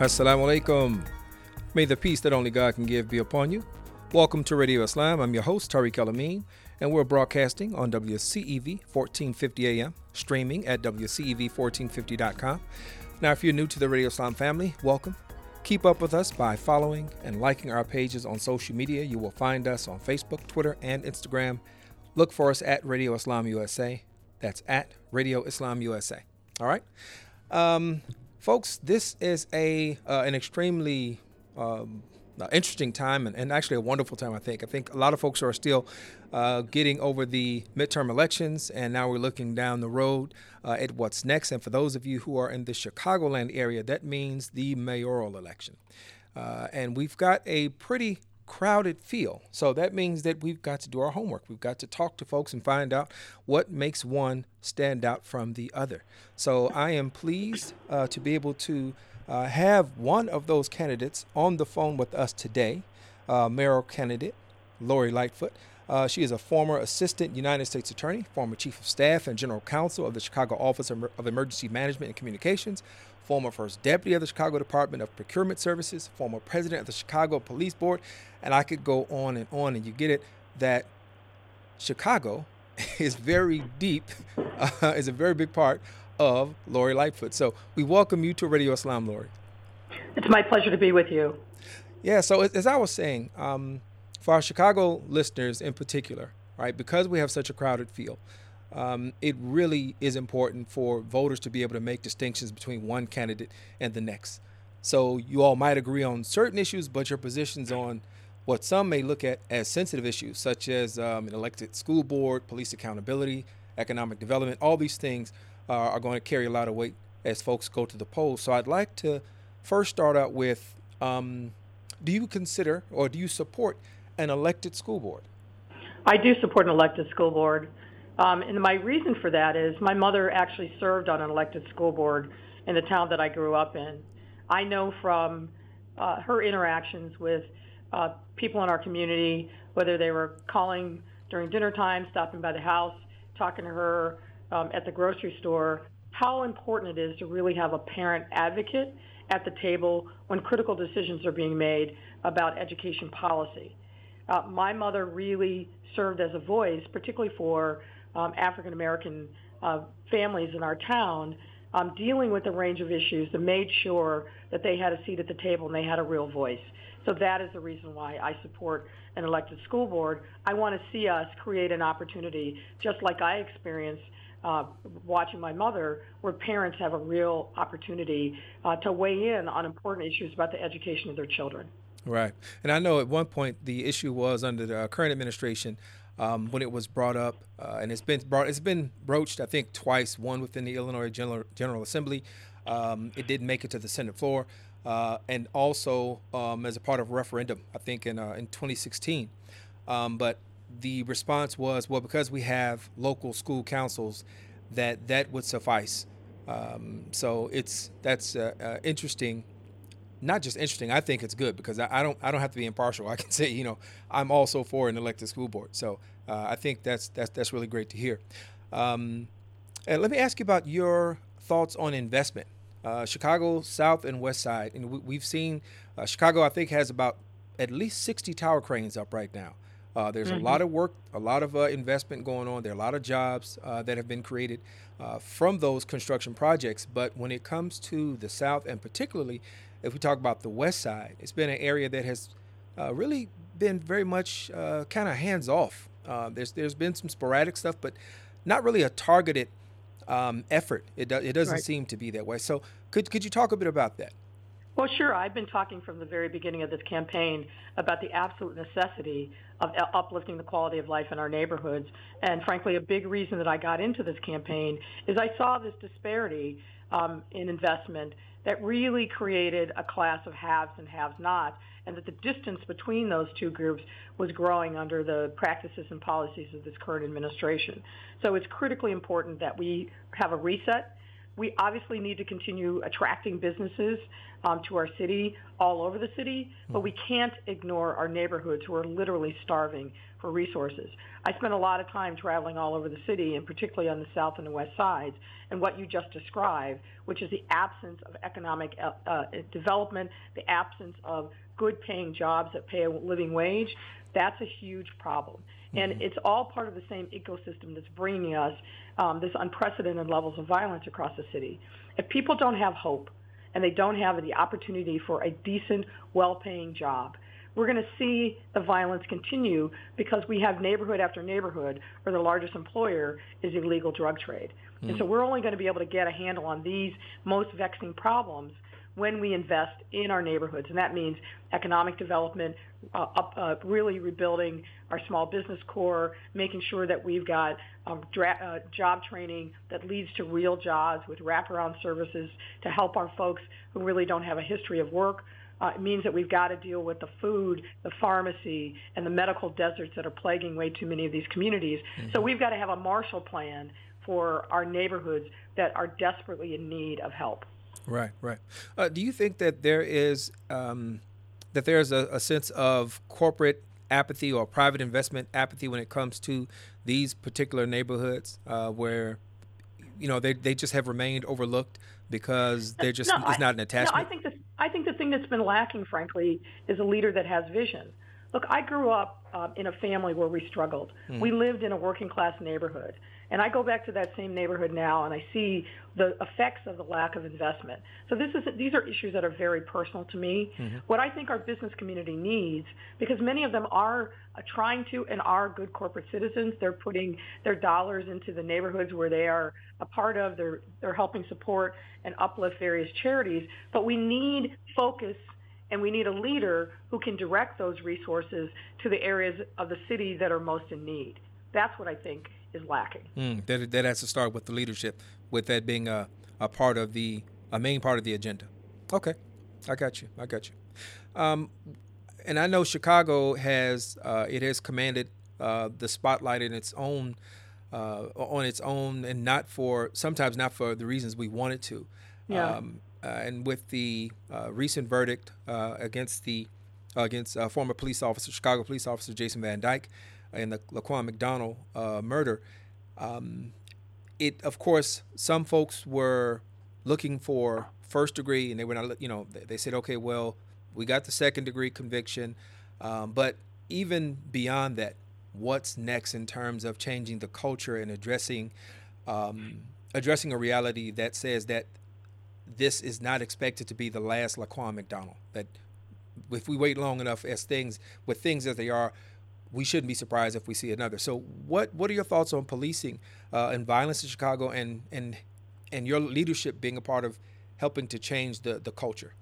Assalamu alaikum. May the peace that only God can give be upon you. Welcome to Radio Islam. I'm your host, Tariq El Amin, and we're broadcasting on WCEV 1450 AM, streaming at WCEV1450.com. Now, if you're new to the Radio Islam family, welcome. Keep up with us by following and liking our pages on social media. You will find us on Facebook, Twitter, and Instagram. Look for us at Radio Islam USA. That's at Radio Islam USA. All right. Um, folks, this is a uh, an extremely um, interesting time and, and, actually a wonderful time. I think. I think a lot of folks are still uh, getting over the midterm elections, and now we're looking down the road uh, at what's next. And for those of you who are in the Chicagoland area, that means the mayoral election. Uh, and we've got a pretty crowded feel. So that means that we've got to do our homework. We've got to talk to folks and find out what makes one stand out from the other. So I am pleased uh, to be able to uh, have one of those candidates on the phone with us today, uh, mayoral candidate Lori Lightfoot. Uh, she is a former assistant United States attorney, former chief of staff and general counsel of the Chicago Office of Emergency Management and Communications, former first deputy of the Chicago Department of Procurement Services, former president of the Chicago Police Board, and I could go on and on, and you get it that Chicago is very deep, uh, is a very big part of Lori Lightfoot. So we welcome you to Radio Islam, Lori. It's my pleasure to be with you. Yeah, so as I was saying, um, for our Chicago listeners in particular, right, because we have such a crowded field, um, it really is important for voters to be able to make distinctions between one candidate and the next. So you all might agree on certain issues, but your positions on what some may look at as sensitive issues, such as um, an elected school board, police accountability, economic development, all these things uh, are going to carry a lot of weight as folks go to the polls. So I'd like to first start out with um, do you consider or do you support an elected school board? I do support an elected school board. Um, and my reason for that is my mother actually served on an elected school board in the town that I grew up in. I know from uh, her interactions with uh, people in our community, whether they were calling during dinner time, stopping by the house, talking to her um, at the grocery store, how important it is to really have a parent advocate at the table when critical decisions are being made about education policy. Uh, my mother really served as a voice, particularly for um, African American uh, families in our town um, dealing with a range of issues that made sure that they had a seat at the table and they had a real voice. So that is the reason why I support an elected school board. I want to see us create an opportunity, just like I experienced uh, watching my mother, where parents have a real opportunity uh, to weigh in on important issues about the education of their children. Right. And I know at one point the issue was under the current administration um, when it was brought up, uh, and it's been brought, it's been broached, I think, twice. One within the Illinois General, General Assembly. Um, it didn't make it to the Senate floor, uh, and also um, as a part of a referendum, I think in uh, in 2016. Um, but the response was, well, because we have local school councils, that that would suffice. Um, so it's that's uh, uh, interesting not just interesting. I think it's good because I, I, don't I don't have to be impartial. I can say you know I'm also for an elected school board. So uh, I think that's that's that's really great to hear. Um, and let me ask you about your thoughts on investment. Uh, Chicago South and West Side, and we, have seen uh, Chicago. I think has about at least 60 tower cranes up right now. Uh, there's mm-hmm. a lot of work, a lot of uh, investment going on. There are a lot of jobs uh, that have been created uh, from those construction projects. But when it comes to the South, and particularly if we talk about the West Side, it's been an area that has uh, really been very much uh, kind of hands off. Uh, there's there's been some sporadic stuff, but not really a targeted um, effort. It do, it doesn't right. seem to be that way. So could could you talk a bit about that? Well, sure. I've been talking from the very beginning of this campaign about the absolute necessity of uplifting the quality of life in our neighborhoods. And frankly, a big reason that I got into this campaign is I saw this disparity um, in investment that really created a class of haves and have-nots, and that the distance between those two groups was growing under the practices and policies of this current administration. So it's critically important that we have a reset, we obviously need to continue attracting businesses um, to our city all over the city, but we can't ignore our neighborhoods who are literally starving for resources. I spent a lot of time traveling all over the city, and particularly on the south and the west sides, and what you just described, which is the absence of economic uh, uh, development, the absence of good paying jobs that pay a living wage, that's a huge problem. And mm-hmm. it's all part of the same ecosystem that's bringing us um, this unprecedented levels of violence across the city. If people don't have hope and they don't have the opportunity for a decent, well-paying job, we're going to see the violence continue because we have neighborhood after neighborhood where the largest employer is illegal drug trade. Mm-hmm. And so we're only going to be able to get a handle on these most vexing problems when we invest in our neighborhoods. And that means economic development, uh, up, uh, really rebuilding our small business core, making sure that we've got um, dra- uh, job training that leads to real jobs with wraparound services to help our folks who really don't have a history of work. Uh, it means that we've got to deal with the food, the pharmacy, and the medical deserts that are plaguing way too many of these communities. Mm-hmm. So we've got to have a Marshall Plan for our neighborhoods that are desperately in need of help. Right, right. Uh, do you think that there is um, that there's a, a, sense of corporate apathy or private investment apathy when it comes to these particular neighborhoods uh, where you know they, they just have remained overlooked because they're just no, it's not an attachment. No, I think the I think the thing that's been lacking, frankly, is a leader that has vision. Look, I grew up uh, in a family where we struggled. Mm. We lived in a working class neighborhood. And I go back to that same neighborhood now and I see the effects of the lack of investment. So this is these are issues that are very personal to me. Mm-hmm. What I think our business community needs, because many of them are trying to and are good corporate citizens, they're putting their dollars into the neighborhoods where they are a part of. They're they're helping support and uplift various charities. But we need focus and we need a leader who can direct those resources to the areas of the city that are most in need. That's what I think is lacking. Mm, that, that has to start with the leadership, with that being a, a part of the, a main part of the agenda. Okay, I got you. I got you. Um, and I know Chicago has, uh, it has commanded uh, the spotlight in its own, uh, on its own, and not for, sometimes not for the reasons we want it to. Yeah. Um, uh, and with the uh, recent verdict uh, against the, against former police officer, Chicago police officer Jason Van Dyke, in the Laquan McDonald uh, murder, um, it of course some folks were looking for first degree, and they were not. You know, they said, okay, well, we got the second degree conviction, um, but even beyond that, what's next in terms of changing the culture and addressing um, addressing a reality that says that this is not expected to be the last Laquan McDonald. That if we wait long enough, as things with things as they are, we shouldn't be surprised if we see another. So, what what are your thoughts on policing uh, and violence in Chicago, and and and your leadership being a part of helping to change the the culture?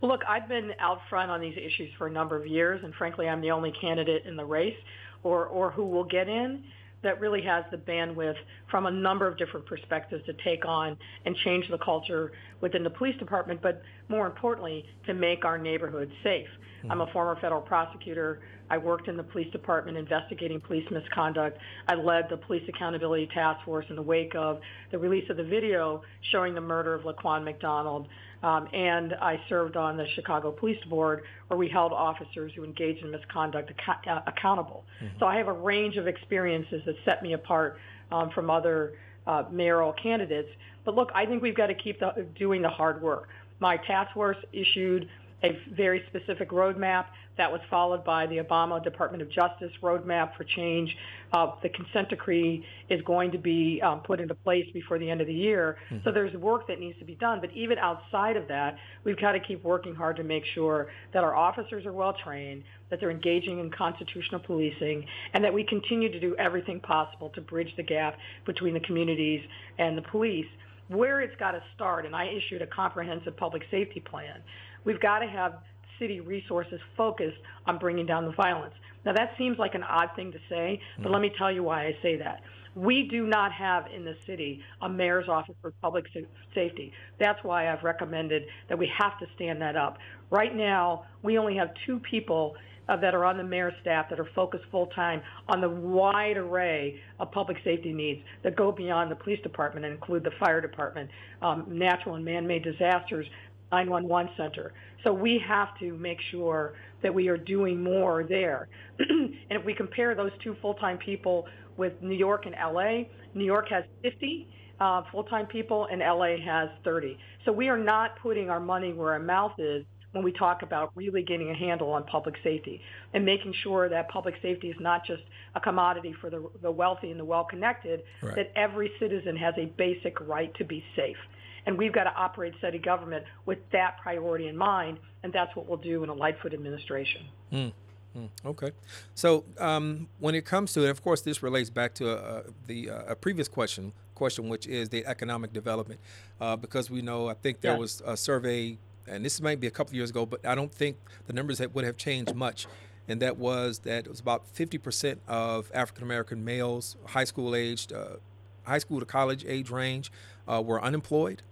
Well, look, I've been out front on these issues for a number of years, and frankly, I'm the only candidate in the race, or or who will get in that really has the bandwidth from a number of different perspectives to take on and change the culture within the police department, but more importantly, to make our neighborhoods safe. Mm-hmm. I'm a former federal prosecutor. I worked in the police department investigating police misconduct. I led the Police Accountability Task Force in the wake of the release of the video showing the murder of Laquan McDonald. Um, and I served on the Chicago Police Board where we held officers who engaged in misconduct ac- uh, accountable. Mm-hmm. So I have a range of experiences that set me apart um, from other uh, mayoral candidates. But look, I think we've got to keep the, doing the hard work. My task force issued a very specific roadmap that was followed by the Obama Department of Justice roadmap for change. Uh, the consent decree is going to be um, put into place before the end of the year. Mm-hmm. So there's work that needs to be done. But even outside of that, we've got to keep working hard to make sure that our officers are well trained, that they're engaging in constitutional policing, and that we continue to do everything possible to bridge the gap between the communities and the police where it's got to start, and I issued a comprehensive public safety plan We've got to have city resources focused on bringing down the violence. Now that seems like an odd thing to say, but mm let me tell you why I say that. We do not have in the city a mayor's office for public safety. That's why I've recommended that we have to stand that up. Right now, we only have two people uh, that are on the mayor's staff that are focused full time on the wide array of public safety needs that go beyond the police department and include the fire department, um, natural and man-made disasters, 911 center. So we have to make sure that we are doing more there. and if we compare those two full-time people with New York and LA, New York has 50 uh, full-time people and LA has 30. So we are not putting our money where our mouth is when we talk about really getting a handle on public safety and making sure that public safety is not just a commodity for the, the wealthy and the well-connected, right. that every citizen has a basic right to be safe. And we've got to operate city government with that priority in mind, and that's what we'll do in a Lightfoot administration. Mm. Mm, okay, so um, when it comes to it, of course, this relates back to uh, the uh, a previous question, question which is the economic development, uh, because we know I think there was a survey, and this might be a couple years ago, but I don't think the numbers that would have changed much, and that was that it was about 50% of African American males, high school aged, uh, high school to college age range, uh, were unemployed,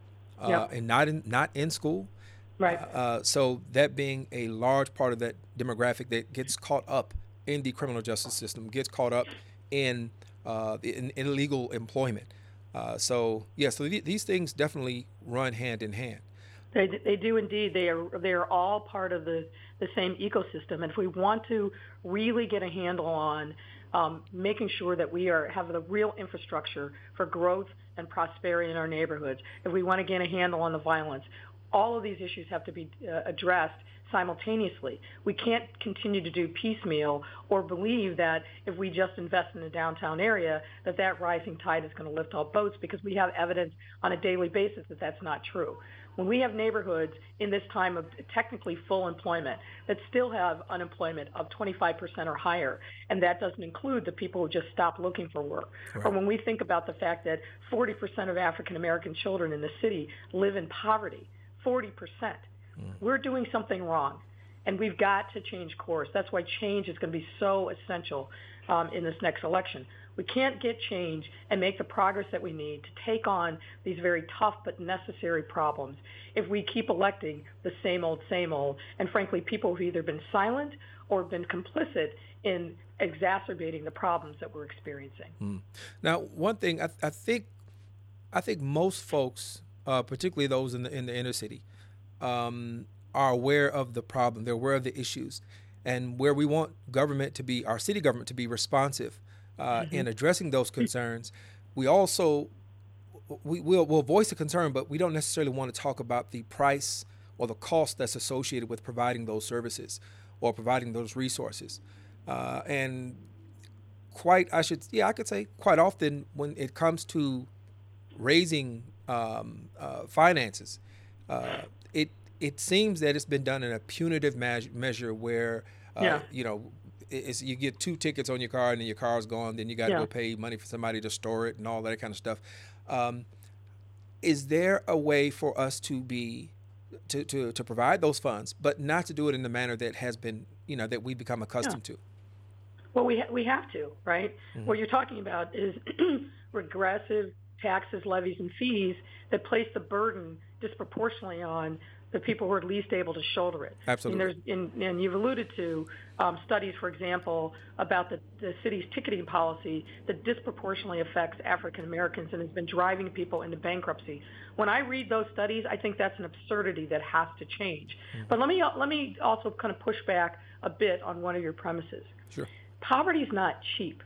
uh, and not in not in school. Right. Uh, so that being a large part of that demographic that gets caught up in the criminal justice system, gets caught up in, uh, in, in illegal employment. Uh, so yeah, so th- these things definitely run hand in hand. They, they do indeed. They are they are all part of the, the same ecosystem. And if we want to really get a handle on um, making sure that we are have the real infrastructure for growth and prosperity in our neighborhoods, if we want to get a handle on the violence, all of these issues have to be uh, addressed simultaneously. We can't continue to do piecemeal or believe that if we just invest in the downtown area that that rising tide is going to lift all boats because we have evidence on a daily basis that that's not true. When we have neighborhoods in this time of technically full employment that still have unemployment of 25% or higher, and that doesn't include the people who just stop looking for work, right. or when we think about the fact that 40% of African American children in the city live in poverty, 40%. Mm. We're doing something wrong. And we've got to change course. That's why change is going to be so essential um, in this next election. We can't get change and make the progress that we need to take on these very tough but necessary problems if we keep electing the same old, same old. And frankly, people have either been silent or been complicit in exacerbating the problems that we're experiencing. Mm. Now, one thing I, I think, I think most folks uh, particularly those in the in the inner city, um, are aware of the problem. They're aware of the issues, and where we want government to be, our city government to be responsive uh, mm-hmm. in addressing those concerns. We also we will will voice a concern, but we don't necessarily want to talk about the price or the cost that's associated with providing those services or providing those resources. Uh, and quite, I should, yeah, I could say quite often when it comes to raising um, uh, finances. Uh, it it seems that it's been done in a punitive me- measure where uh, yeah. you know it's, you get two tickets on your car and then your car's gone. Then you got to yeah. go pay money for somebody to store it and all that kind of stuff. Um, is there a way for us to be to, to, to provide those funds, but not to do it in the manner that has been you know that we become accustomed yeah. to? Well, we ha- we have to, right? Mm-hmm. What you're talking about is regressive taxes, levies, and fees that place the burden disproportionately on the people who are least able to shoulder it. Absolutely. And, and, and you've alluded to um, studies, for example, about the, the city's ticketing policy that disproportionately affects African Americans and has been driving people into bankruptcy. When I read those studies, I think that's an absurdity that has to change. Mm-hmm. But let me let me also kind of push back a bit on one of your premises. Sure. Poverty is not cheap.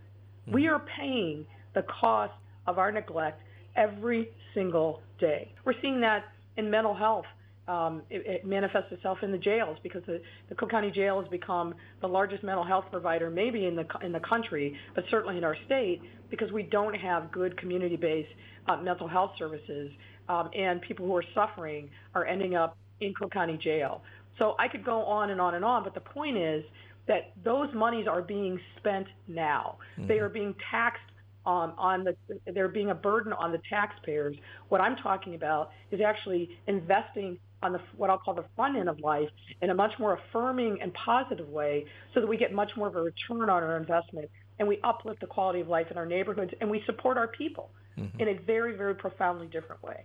Mm-hmm. We are paying the cost of our neglect every single day. We're seeing that in mental health. Um, it, it, manifests itself in the jails because the, the Cook County Jail has become the largest mental health provider, maybe in the in the country, but certainly in our state, because we don't have good community-based uh, mental health services, um, and people who are suffering are ending up in Cook County Jail. So I could go on and on and on, but the point is that those monies are being spent now. Mm-hmm. They are being taxed um, on the there being a burden on the taxpayers. What I'm talking about is actually investing on the what I'll call the front end of life in a much more affirming and positive way, so that we get much more of a return on our investment and we uplift the quality of life in our neighborhoods and we support our people mm-hmm. in a very very profoundly different way.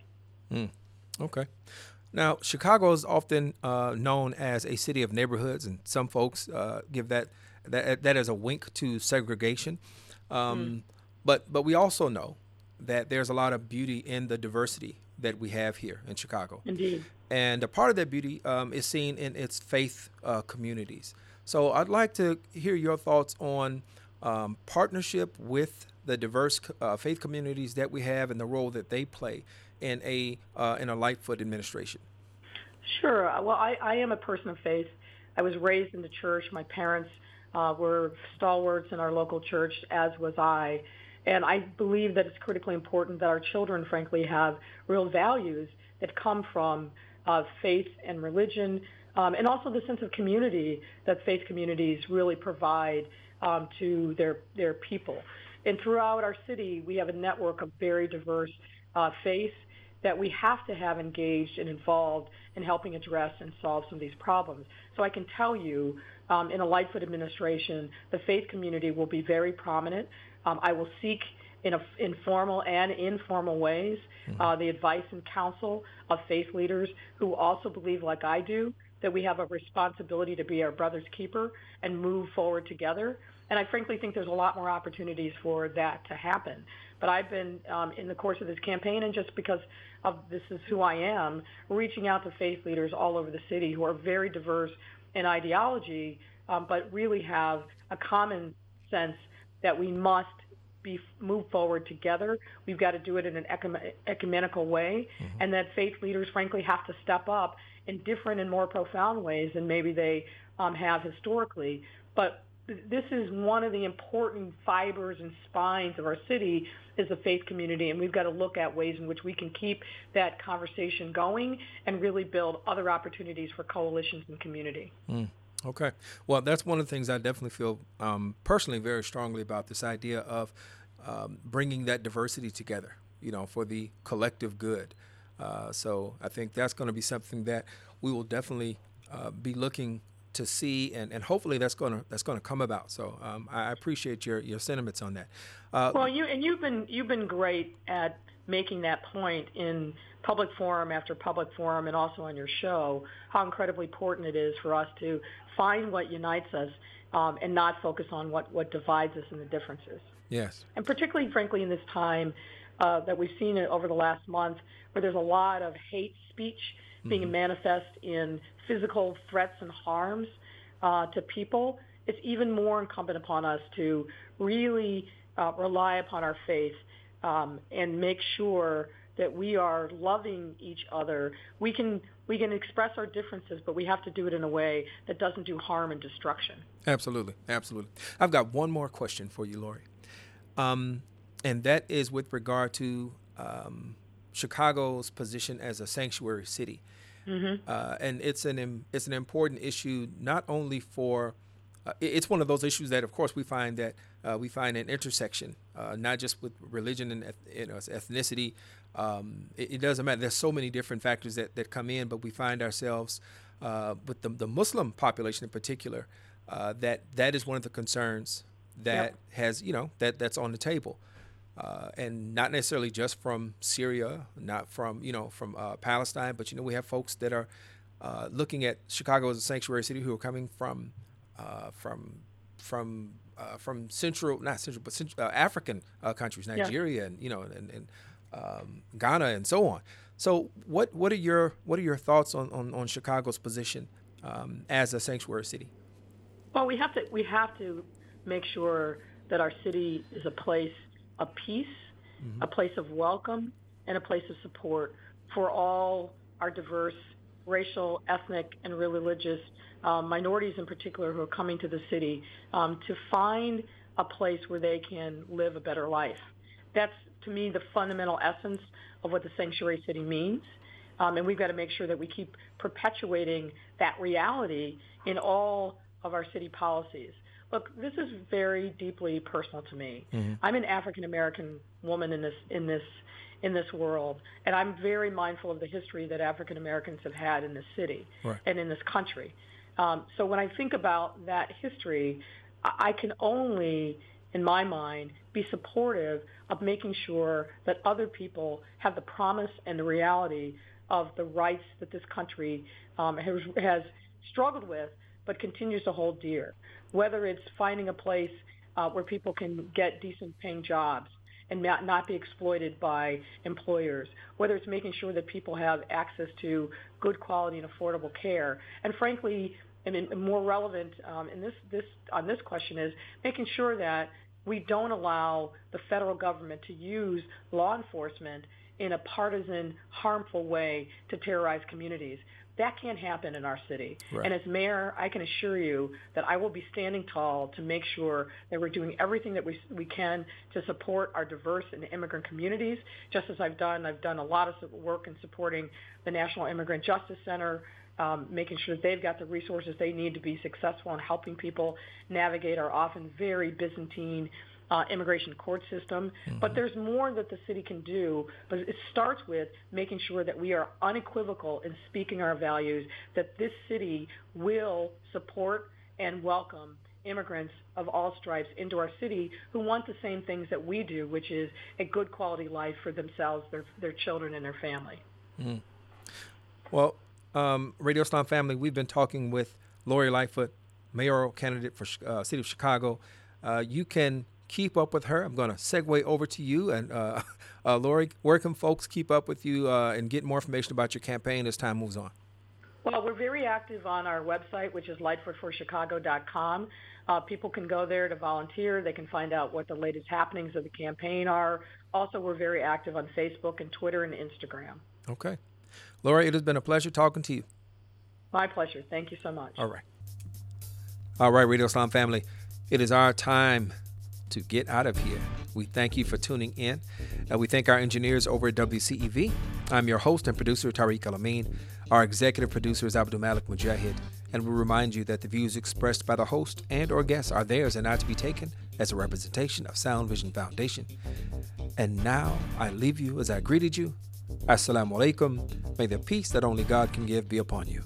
Mm. Okay. Now, Chicago is often uh, known as a city of neighborhoods, and some folks uh, give that, that that as a wink to segregation. Um, mm. But but we also know that there's a lot of beauty in the diversity that we have here in Chicago. Indeed. And a part of that beauty um, is seen in its faith uh, communities. So I'd like to hear your thoughts on um, partnership with the diverse uh, faith communities that we have and the role that they play in a uh, in a Lightfoot administration. Sure. Well, I, I am a person of faith. I was raised in the church. My parents uh, were stalwarts in our local church, as was I. And I believe that it's critically important that our children, frankly, have real values that come from uh, faith and religion, um, and also the sense of community that faith communities really provide um, to their their people. And throughout our city, we have a network of very diverse uh, faiths that we have to have engaged and involved in helping address and solve some of these problems. So I can tell you, um, in a Lightfoot administration, the faith community will be very prominent. Um, I will seek in a, informal and informal ways mm-hmm. uh, the advice and counsel of faith leaders who also believe, like I do, that we have a responsibility to be our brother's keeper and move forward together. And I frankly think there's a lot more opportunities for that to happen. But I've been, um, in the course of this campaign, and just because of this is who I am, reaching out to faith leaders all over the city who are very diverse in ideology, um, but really have a common sense that we must be move forward together. We've got to do it in an ecumenical way, mm-hmm. and that faith leaders, frankly, have to step up in different and more profound ways than maybe they um, have historically. But this is one of the important fibers and spines of our city is the faith community and we've got to look at ways in which we can keep that conversation going and really build other opportunities for coalitions and community. Mm. Okay. Well, that's one of the things I definitely feel um, personally very strongly about this idea of um, bringing that diversity together, you know, for the collective good. Uh, so I think that's going to be something that we will definitely uh, be looking to see, and, and hopefully that's going to that's going to come about. So um, I appreciate your, your sentiments on that. Uh, well, you and you've been you've been great at making that point in public forum after public forum, and also on your show, how incredibly important it is for us to find what unites us um, and not focus on what what divides us and the differences. Yes. And particularly, frankly, in this time uh, that we've seen over the last month, where there's a lot of hate speech being mm-hmm. manifest in physical threats and harms uh, to people, it's even more incumbent upon us to really uh, rely upon our faith um, and make sure that we are loving each other. We can we can express our differences, but we have to do it in a way that doesn't do harm and destruction. Absolutely, absolutely. I've got one more question for you, Lori, um, and that is with regard to um, Chicago's position as a sanctuary city. Mm-hmm. Uh, and it's an it's an important issue not only for uh, it's one of those issues that of course we find that uh, we find an intersection uh, not just with religion and you know, ethnicity. Um, it, it, doesn't matter. There's so many different factors that, that come in but we find ourselves uh, with the, the Muslim population in particular uh, that that is one of the concerns that yep. has you know that that's on the table. Uh, and not necessarily just from Syria, not from you know from uh, Palestine, but you know we have folks that are uh, looking at Chicago as a sanctuary city who are coming from uh, from from uh, from central not central but central, uh, African countries, Nigeria, yeah. and you know and, and um, Ghana and so on. So what what are your what are your thoughts on on, on Chicago's position um, as a sanctuary city? Well, we have to we have to make sure that our city is a place of peace, mm-hmm. a place of welcome, and a place of support for all our diverse racial, ethnic, and religious um, minorities in particular who are coming to the city um, to find a place where they can live a better life. That's, to me, the fundamental essence of what the sanctuary city means. Um, and we've got to make sure that we keep perpetuating that reality in all of our city policies. Look, this is very deeply personal to me. Mm-hmm. I'm an African American woman in this in this in this world, and I'm very mindful of the history that African Americans have had in this city right. and in this country. Um, so when I think about that history, I can only, in my mind, be supportive of making sure that other people have the promise and the reality of the rights that this country um, has, has struggled with but continues to hold dear. Whether it's finding a place uh, where people can get decent paying jobs and not, not be exploited by employers, whether it's making sure that people have access to good quality and affordable care, and frankly, I mean, more relevant um, in this, this on this question is making sure that we don't allow the federal government to use law enforcement in a partisan, harmful way to terrorize communities. That can't happen in our city. Right. And as mayor, I can assure you that I will be standing tall to make sure that we're doing everything that we, we can to support our diverse and immigrant communities, just as I've done. I've done a lot of work in supporting the National Immigrant Justice Center, um, making sure that they've got the resources they need to be successful in helping people navigate our often very Byzantine uh, immigration court system. Mm-hmm. But there's more that the city can do. But it starts with making sure that we are unequivocal in speaking our values, that this city will support and welcome immigrants of all stripes into our city who want the same things that we do, which is a good quality life for themselves, their, their children, and their family. Mm-hmm. Well, um, Radio Islam family, we've been talking with Lori Lightfoot, mayoral candidate for uh, City of Chicago. Uh, you can keep up with her. I'm going to segue over to you. And uh, uh, Lori, where can folks keep up with you uh, and get more information about your campaign as time moves on? Well, we're very active on our website, which is lightfootforchicago.com. Uh, people can go there to volunteer. They can find out what the latest happenings of the campaign are. Also, we're very active on Facebook and Twitter and Instagram. Okay. Lori, it has been a pleasure talking to you. My pleasure. Thank you so much. All right. All right, Radio Islam family. It is our time to get out of here. We thank you for tuning in. Uh, we thank our engineers over at WCEV. I'm your host and producer, Tariq El Amin. Our executive producer is Abdul Malik Mujahid. And we remind you that the views expressed by the host and or guests are theirs and not to be taken as a representation of Sound Vision Foundation. And now I leave you as I greeted you. Assalamu alaikum. May the peace that only God can give be upon you.